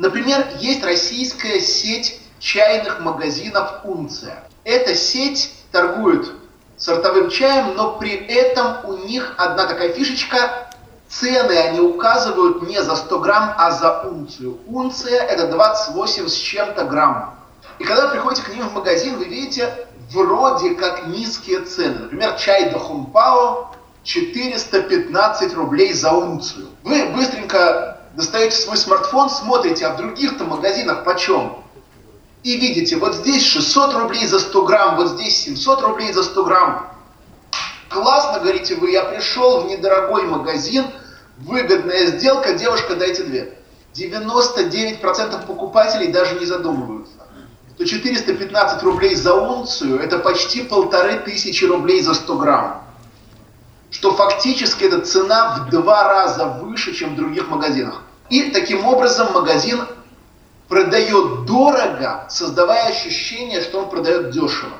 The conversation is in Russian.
Например, есть российская сеть чайных магазинов «Унция». Эта сеть торгует сортовым чаем, но при этом у них одна такая фишечка, цены они указывают не за 100 грамм, а за унцию. Унция это 28 с чем-то грамм. И когда вы приходите к ним в магазин, вы видите вроде как низкие цены. Например, чай Дахумпао 415 рублей за унцию. Вы быстренько достаете свой смартфон, смотрите, а в других-то магазинах почем? И видите, вот здесь 600 рублей за 100 грамм, вот здесь 700 рублей за 100 грамм. Классно, говорите вы, я пришел в недорогой магазин, выгодная сделка, девушка, дайте две. 99% покупателей даже не задумываются. То 415 рублей за унцию, это почти полторы тысячи рублей за 100 грамм что фактически эта цена в два раза выше, чем в других магазинах. И таким образом магазин продает дорого, создавая ощущение, что он продает дешево.